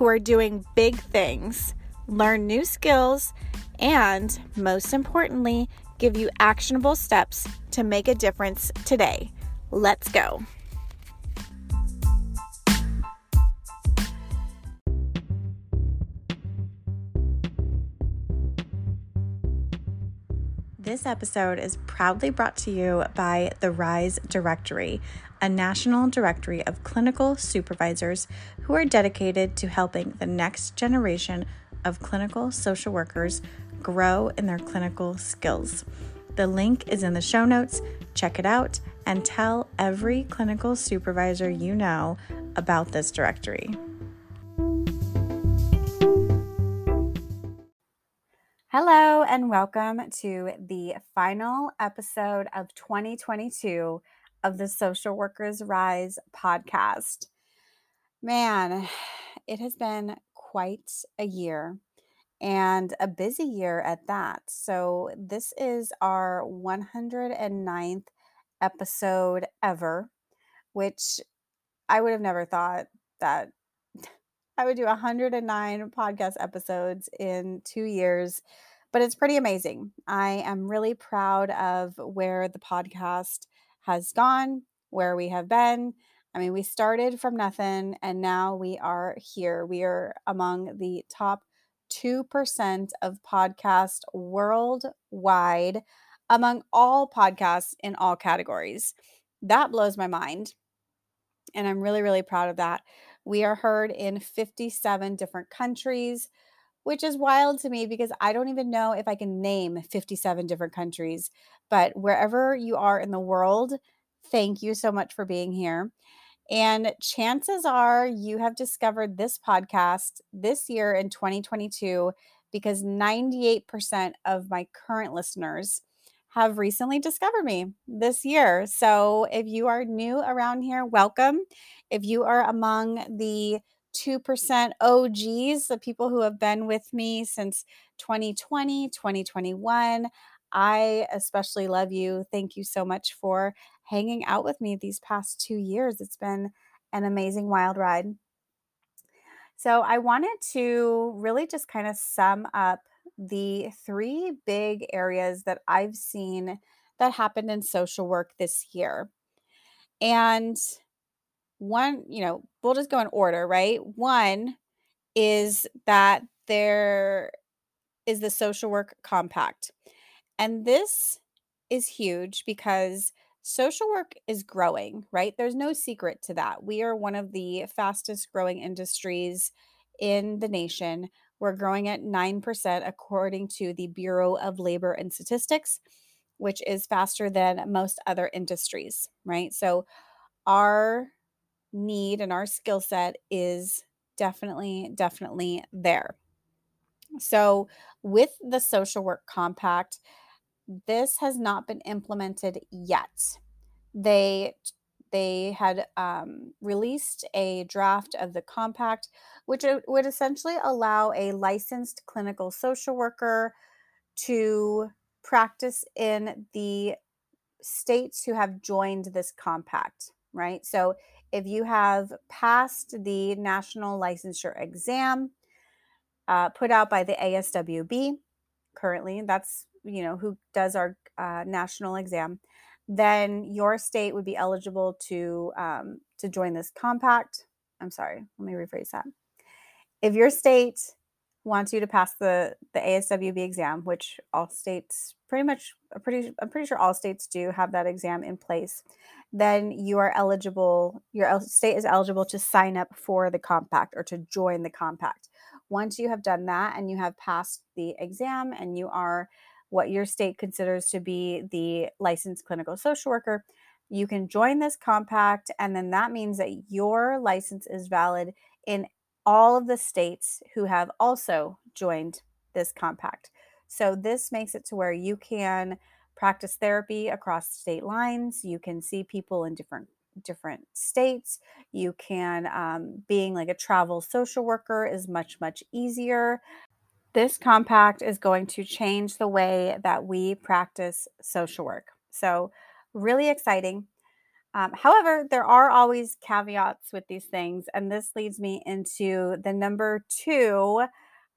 who are doing big things, learn new skills, and most importantly, give you actionable steps to make a difference today. Let's go. This episode is proudly brought to you by the RISE Directory, a national directory of clinical supervisors who are dedicated to helping the next generation of clinical social workers grow in their clinical skills. The link is in the show notes. Check it out and tell every clinical supervisor you know about this directory. Hello, and welcome to the final episode of 2022 of the Social Workers Rise podcast. Man, it has been quite a year and a busy year at that. So, this is our 109th episode ever, which I would have never thought that I would do 109 podcast episodes in two years, but it's pretty amazing. I am really proud of where the podcast has gone, where we have been. I mean, we started from nothing and now we are here. We are among the top 2% of podcasts worldwide among all podcasts in all categories. That blows my mind. And I'm really, really proud of that. We are heard in 57 different countries, which is wild to me because I don't even know if I can name 57 different countries. But wherever you are in the world, thank you so much for being here. And chances are you have discovered this podcast this year in 2022 because 98% of my current listeners have recently discovered me this year. So if you are new around here, welcome. If you are among the 2% OGs, the people who have been with me since 2020, 2021, I especially love you. Thank you so much for hanging out with me these past two years. It's been an amazing wild ride. So, I wanted to really just kind of sum up the three big areas that I've seen that happened in social work this year. And one, you know, we'll just go in order, right? One is that there is the social work compact. And this is huge because social work is growing, right? There's no secret to that. We are one of the fastest growing industries in the nation. We're growing at 9% according to the Bureau of Labor and Statistics, which is faster than most other industries, right? So our need and our skill set is definitely, definitely there. So, with the social work compact, this has not been implemented yet. They they had um, released a draft of the compact, which would essentially allow a licensed clinical social worker to practice in the states who have joined this compact, right? So if you have passed the national licensure exam uh, put out by the ASWB, currently, that's you know who does our uh, national exam then your state would be eligible to um, to join this compact. I'm sorry let me rephrase that. If your state wants you to pass the the aswb exam which all states pretty much pretty i'm pretty sure all states do have that exam in place then you are eligible your state is eligible to sign up for the compact or to join the compact once you have done that and you have passed the exam and you are what your state considers to be the licensed clinical social worker. You can join this compact, and then that means that your license is valid in all of the states who have also joined this compact. So this makes it to where you can practice therapy across state lines. You can see people in different different states. You can um, being like a travel social worker is much much easier. This compact is going to change the way that we practice social work. So really exciting. Um, however, there are always caveats with these things, and this leads me into the number two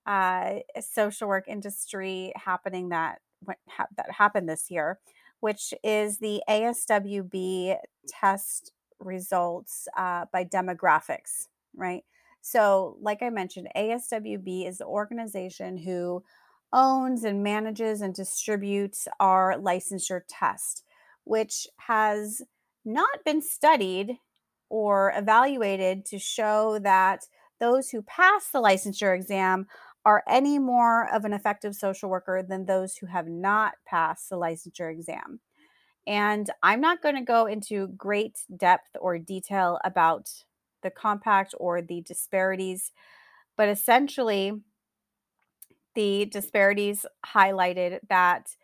uh, social work industry happening that ha- that happened this year, which is the ASWB test results uh, by demographics, right? So, like I mentioned, ASWB is the organization who owns and manages and distributes our licensure test, which has not been studied or evaluated to show that those who pass the licensure exam are any more of an effective social worker than those who have not passed the licensure exam. And I'm not going to go into great depth or detail about the compact or the disparities, but essentially, the disparities highlighted that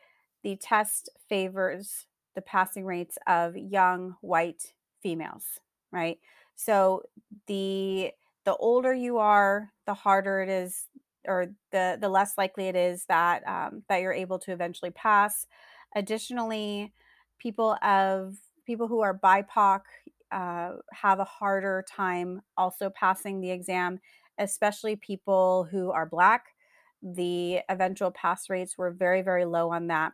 the test favors the passing rates of young white females, right? So the the older you are, the harder it is, or the the less likely it is that um, that you're able to eventually pass. Additionally, people of people who are BIPOC uh, have a harder time also passing the exam, especially people who are Black. The eventual pass rates were very, very low on that.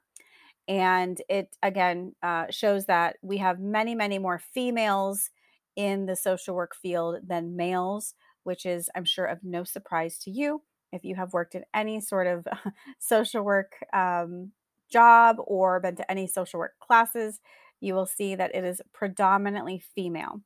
And it again uh, shows that we have many, many more females in the social work field than males, which is, I'm sure, of no surprise to you if you have worked in any sort of social work um, job or been to any social work classes, you will see that it is predominantly female.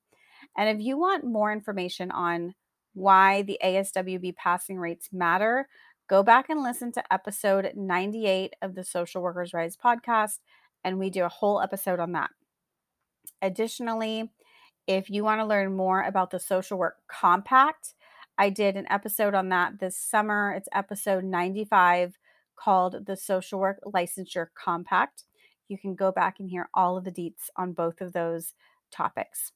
And if you want more information on why the ASWB passing rates matter, go back and listen to episode 98 of the Social Workers Rise podcast, and we do a whole episode on that. Additionally, if you want to learn more about the Social Work Compact, I did an episode on that this summer. It's episode 95 called the Social Work Licensure Compact. You can go back and hear all of the deets on both of those topics.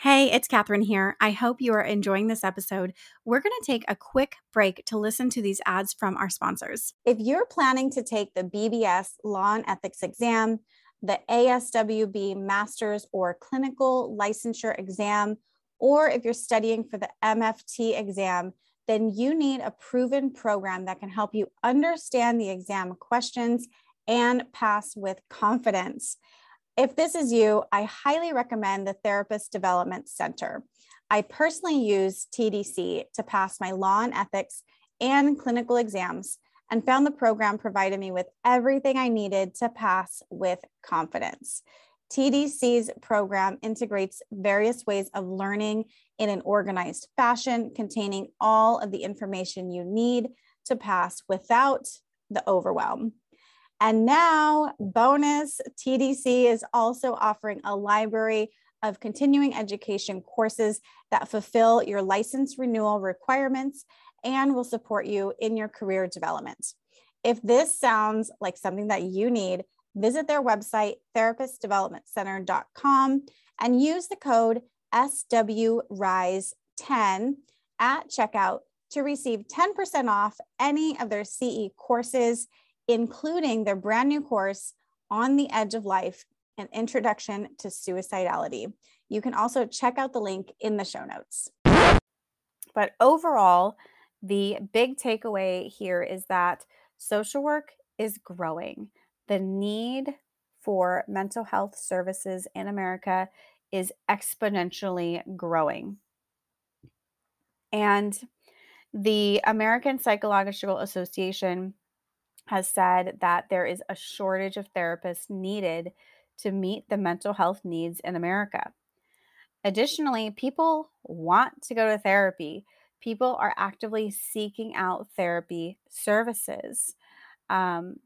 Hey, it's Catherine here. I hope you are enjoying this episode. We're going to take a quick break to listen to these ads from our sponsors. If you're planning to take the BBS Law and Ethics exam, the ASWB Master's or Clinical Licensure exam, or if you're studying for the MFT exam, then you need a proven program that can help you understand the exam questions and pass with confidence. If this is you, I highly recommend the Therapist Development Center. I personally use TDC to pass my law and ethics and clinical exams and found the program provided me with everything I needed to pass with confidence. TDC's program integrates various ways of learning in an organized fashion, containing all of the information you need to pass without the overwhelm. And now, bonus TDC is also offering a library of continuing education courses that fulfill your license renewal requirements and will support you in your career development. If this sounds like something that you need, visit their website, therapistdevelopmentcenter.com, and use the code SWRISE10 at checkout to receive 10% off any of their CE courses including their brand new course, On the Edge of Life An Introduction to Suicidality. You can also check out the link in the show notes. But overall, the big takeaway here is that social work is growing. The need for mental health services in America is exponentially growing. And the American Psychological Association has said that there is a shortage of therapists needed to meet the mental health needs in America. Additionally, people want to go to therapy. People are actively seeking out therapy services. Um,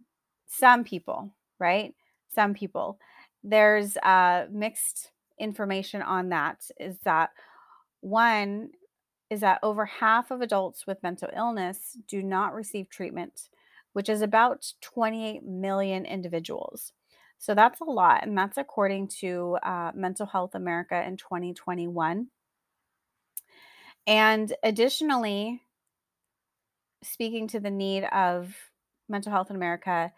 some people, right? Some people. There's uh, mixed information on that. Is that one, is that over half of adults with mental illness do not receive treatment, which is about 28 million individuals. So that's a lot, and that's according to uh, Mental Health America in 2021. And additionally, speaking to the need of mental health in America,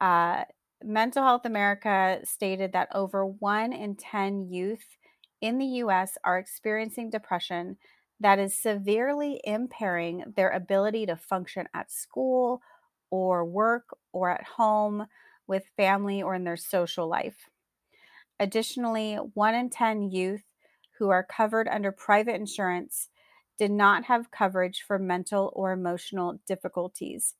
uh, Mental Health America stated that over one in 10 youth in the US are experiencing depression that is severely impairing their ability to function at school or work or at home with family or in their social life. Additionally, one in 10 youth who are covered under private insurance did not have coverage for mental or emotional difficulties.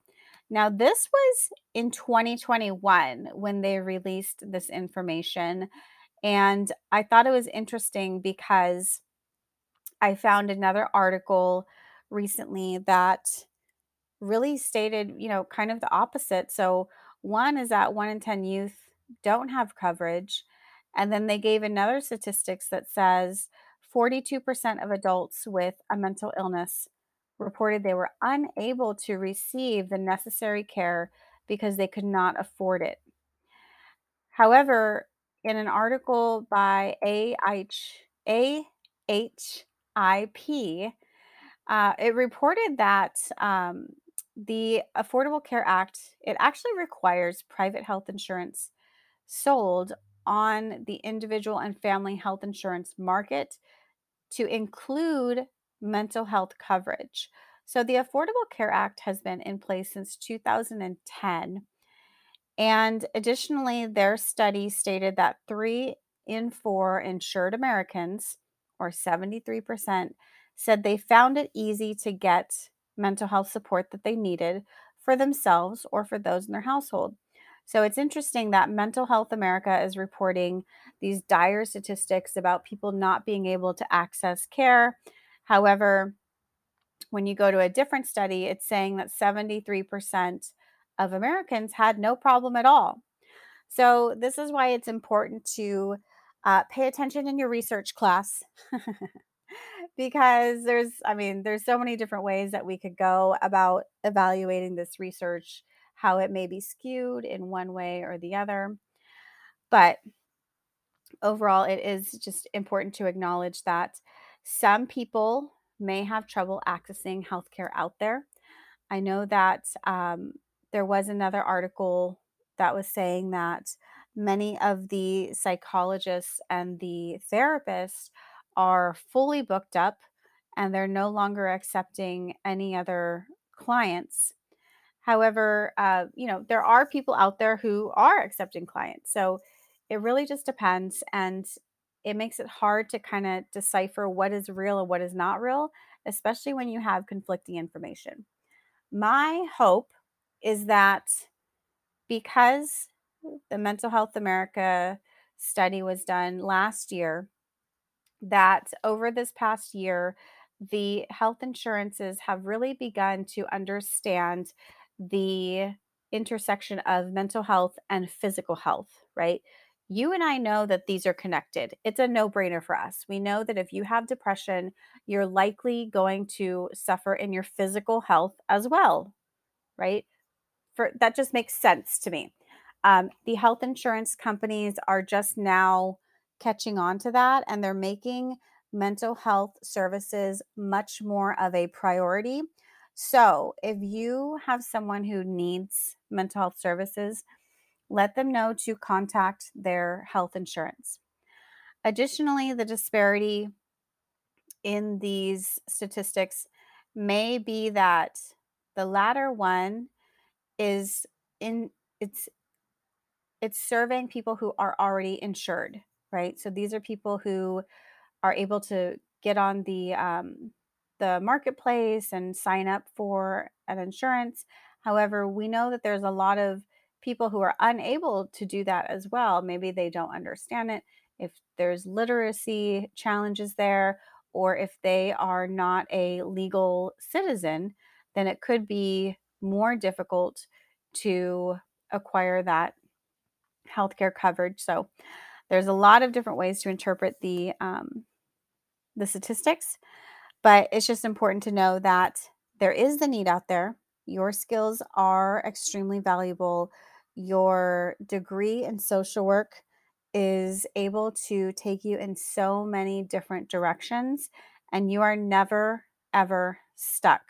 Now, this was in 2021 when they released this information. And I thought it was interesting because I found another article recently that really stated, you know, kind of the opposite. So, one is that one in 10 youth don't have coverage. And then they gave another statistics that says 42% of adults with a mental illness reported they were unable to receive the necessary care because they could not afford it. However, in an article by AH, AHIP, uh, it reported that um, the Affordable Care Act it actually requires private health insurance sold on the individual and family health insurance market to include mental health coverage. So, the Affordable Care Act has been in place since 2010. And additionally, their study stated that three in four insured Americans, or 73%, said they found it easy to get mental health support that they needed for themselves or for those in their household. So it's interesting that Mental Health America is reporting these dire statistics about people not being able to access care. However, when you go to a different study, it's saying that 73% of Americans had no problem at all. So, this is why it's important to uh, pay attention in your research class because there's, I mean, there's so many different ways that we could go about evaluating this research how it may be skewed in one way or the other. But overall, it is just important to acknowledge that some people may have trouble accessing healthcare out there. I know that um, there was another article that was saying that many of the psychologists and the therapists are fully booked up and they're no longer accepting any other clients However, uh, you know, there are people out there who are accepting clients. So it really just depends. And it makes it hard to kind of decipher what is real and what is not real, especially when you have conflicting information. My hope is that because the Mental Health America study was done last year, that over this past year, the health insurances have really begun to understand the intersection of mental health and physical health, right? You and I know that these are connected. It's a no brainer for us. We know that if you have depression, you're likely going to suffer in your physical health as well, right? For that just makes sense to me. Um, the health insurance companies are just now catching on to that and they're making mental health services much more of a priority so, if you have someone who needs mental health services, let them know to contact their health insurance. Additionally, the disparity in these statistics may be that the latter one is in it's it's serving people who are already insured, right? So these are people who are able to get on the um, the marketplace and sign up for an insurance. However, we know that there's a lot of people who are unable to do that as well. Maybe they don't understand it. If there's literacy challenges there, or if they are not a legal citizen, then it could be more difficult to acquire that healthcare coverage. So there's a lot of different ways to interpret the um, the statistics. But it's just important to know that there is the need out there. Your skills are extremely valuable. Your degree in social work is able to take you in so many different directions, and you are never, ever stuck.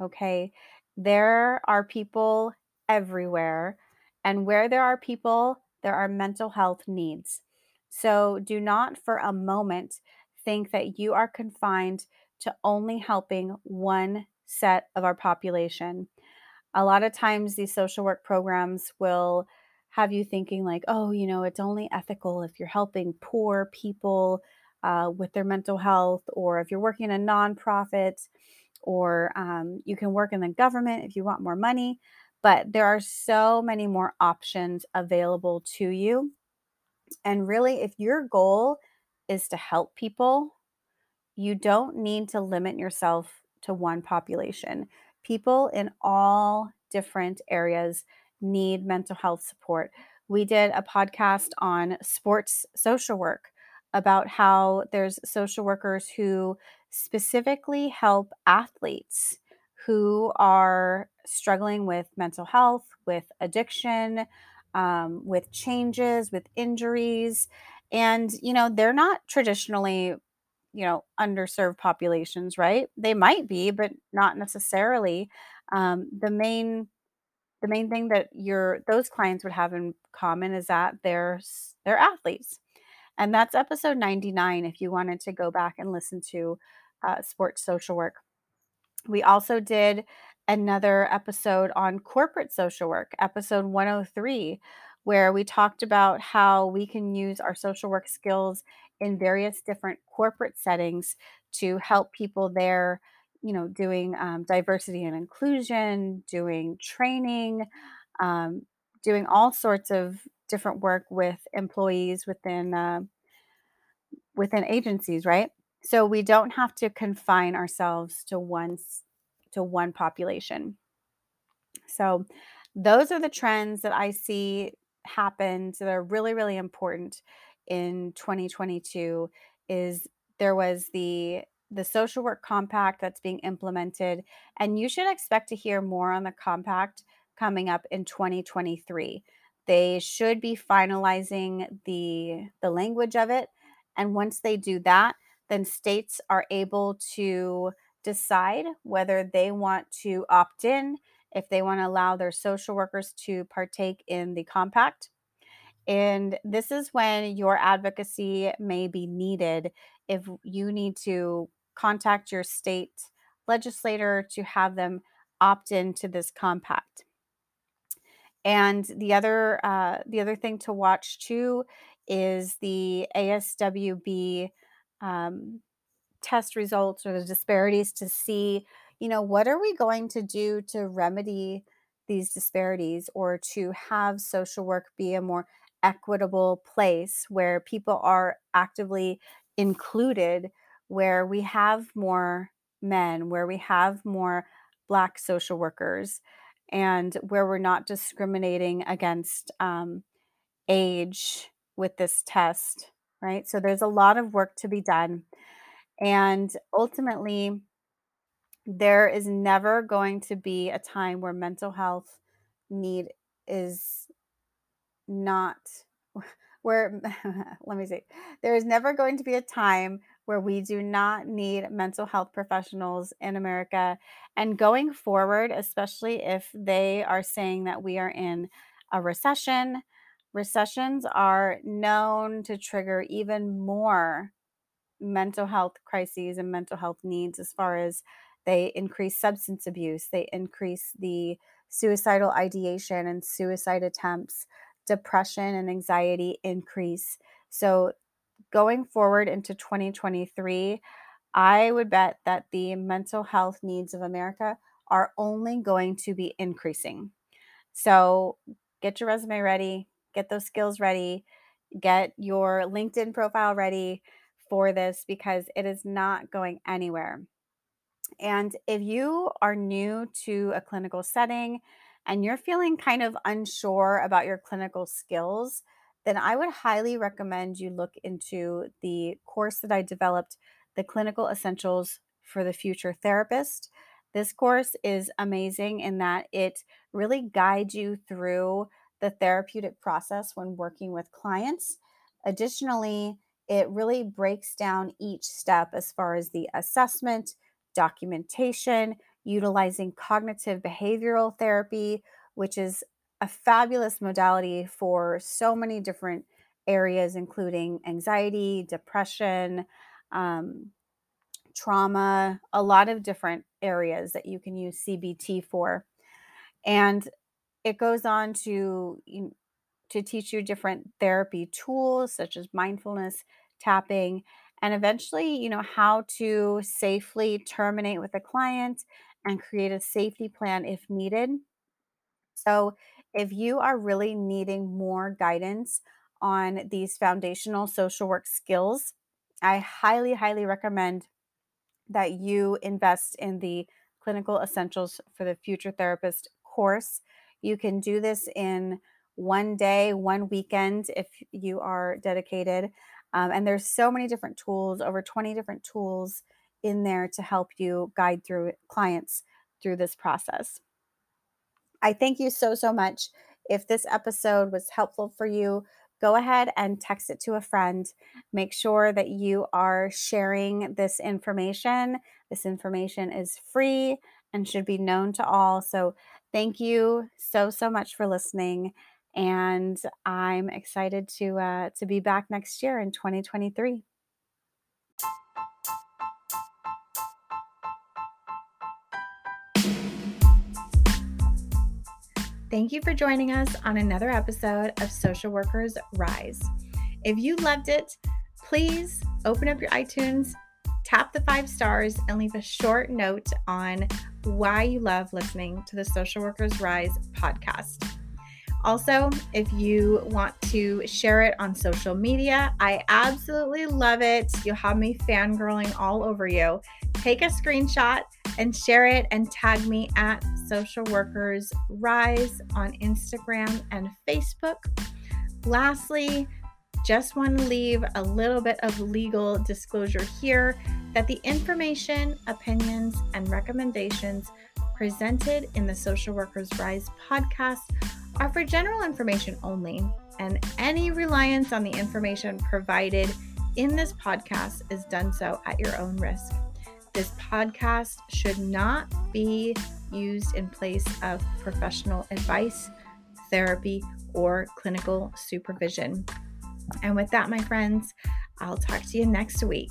Okay. There are people everywhere, and where there are people, there are mental health needs. So do not for a moment think that you are confined to only helping one set of our population. A lot of times, these social work programs will have you thinking, like, oh, you know, it's only ethical if you're helping poor people uh, with their mental health, or if you're working in a nonprofit, or um, you can work in the government if you want more money. But there are so many more options available to you. And really, if your goal is to help people, you don't need to limit yourself to one population. People in all different areas need mental health support. We did a podcast on sports social work about how there's social workers who specifically help athletes who are struggling with mental health, with addiction, um, with changes, with injuries. And, you know, they're not traditionally, you know, underserved populations, right? They might be, but not necessarily. Um, the main the main thing that your those clients would have in common is that they're they're athletes and that's episode 99 if you wanted to go back and listen to uh, sports social work we also did another episode on corporate social work episode 103 where we talked about how we can use our social work skills in various different corporate settings to help people there you know, doing um, diversity and inclusion, doing training, um, doing all sorts of different work with employees within uh, within agencies, right? So we don't have to confine ourselves to one to one population. So those are the trends that I see happen that are really really important in 2022 is there was the the social work compact that's being implemented. And you should expect to hear more on the compact coming up in 2023. They should be finalizing the, the language of it. And once they do that, then states are able to decide whether they want to opt in, if they want to allow their social workers to partake in the compact. And this is when your advocacy may be needed if you need to contact your state legislator to have them opt into this compact. And the other uh, the other thing to watch too is the ASWB um, test results or the disparities to see, you know, what are we going to do to remedy these disparities or to have social work be a more equitable place where people are actively included where we have more men, where we have more Black social workers, and where we're not discriminating against um, age with this test, right? So there's a lot of work to be done. And ultimately, there is never going to be a time where mental health need is not where let me see there is never going to be a time where we do not need mental health professionals in America. And going forward, especially if they are saying that we are in a recession, recessions are known to trigger even more mental health crises and mental health needs as far as they increase substance abuse, they increase the suicidal ideation and suicide attempts, depression and anxiety increase. So going forward into 2023, I would bet that the mental health needs of America are only going to be increasing. So get your resume ready, get those skills ready, get your LinkedIn profile ready for this because it is not going anywhere. And if you are new to a clinical setting and you're feeling kind of unsure about your clinical skills, then I would highly recommend you look into the course that I developed, the Clinical Essentials for the Future Therapist. This course is amazing in that it really guides you through the therapeutic process when working with clients. Additionally, it really breaks down each step as far as the assessment, documentation, utilizing cognitive behavioral therapy, which is a fabulous modality for so many different areas, including anxiety, depression, um, trauma, a lot of different areas that you can use CBT for. And it goes on to to teach you different therapy tools such as mindfulness, tapping, and eventually, you know, how to safely terminate with a client and create a safety plan if needed. So, if you are really needing more guidance on these foundational social work skills, I highly, highly recommend that you invest in the Clinical Essentials for the Future Therapist course. You can do this in one day, one weekend if you are dedicated. Um, and there's so many different tools, over 20 different tools in there to help you guide through clients through this process. I thank you so, so much. If this episode was helpful for you, go ahead and text it to a friend. Make sure that you are sharing this information. This information is free and should be known to all. So, thank you so, so much for listening. And I'm excited to uh, to be back next year in 2023. Thank you for joining us on another episode of Social Workers Rise. If you loved it, please open up your iTunes, tap the five stars, and leave a short note on why you love listening to the Social Workers Rise podcast. Also, if you want to share it on social media, I absolutely love it. You'll have me fangirling all over you. Take a screenshot and share it and tag me at Social Workers Rise on Instagram and Facebook. Lastly, just want to leave a little bit of legal disclosure here that the information, opinions, and recommendations presented in the Social Workers Rise podcast are for general information only, and any reliance on the information provided in this podcast is done so at your own risk. This podcast should not be used in place of professional advice, therapy, or clinical supervision. And with that, my friends, I'll talk to you next week.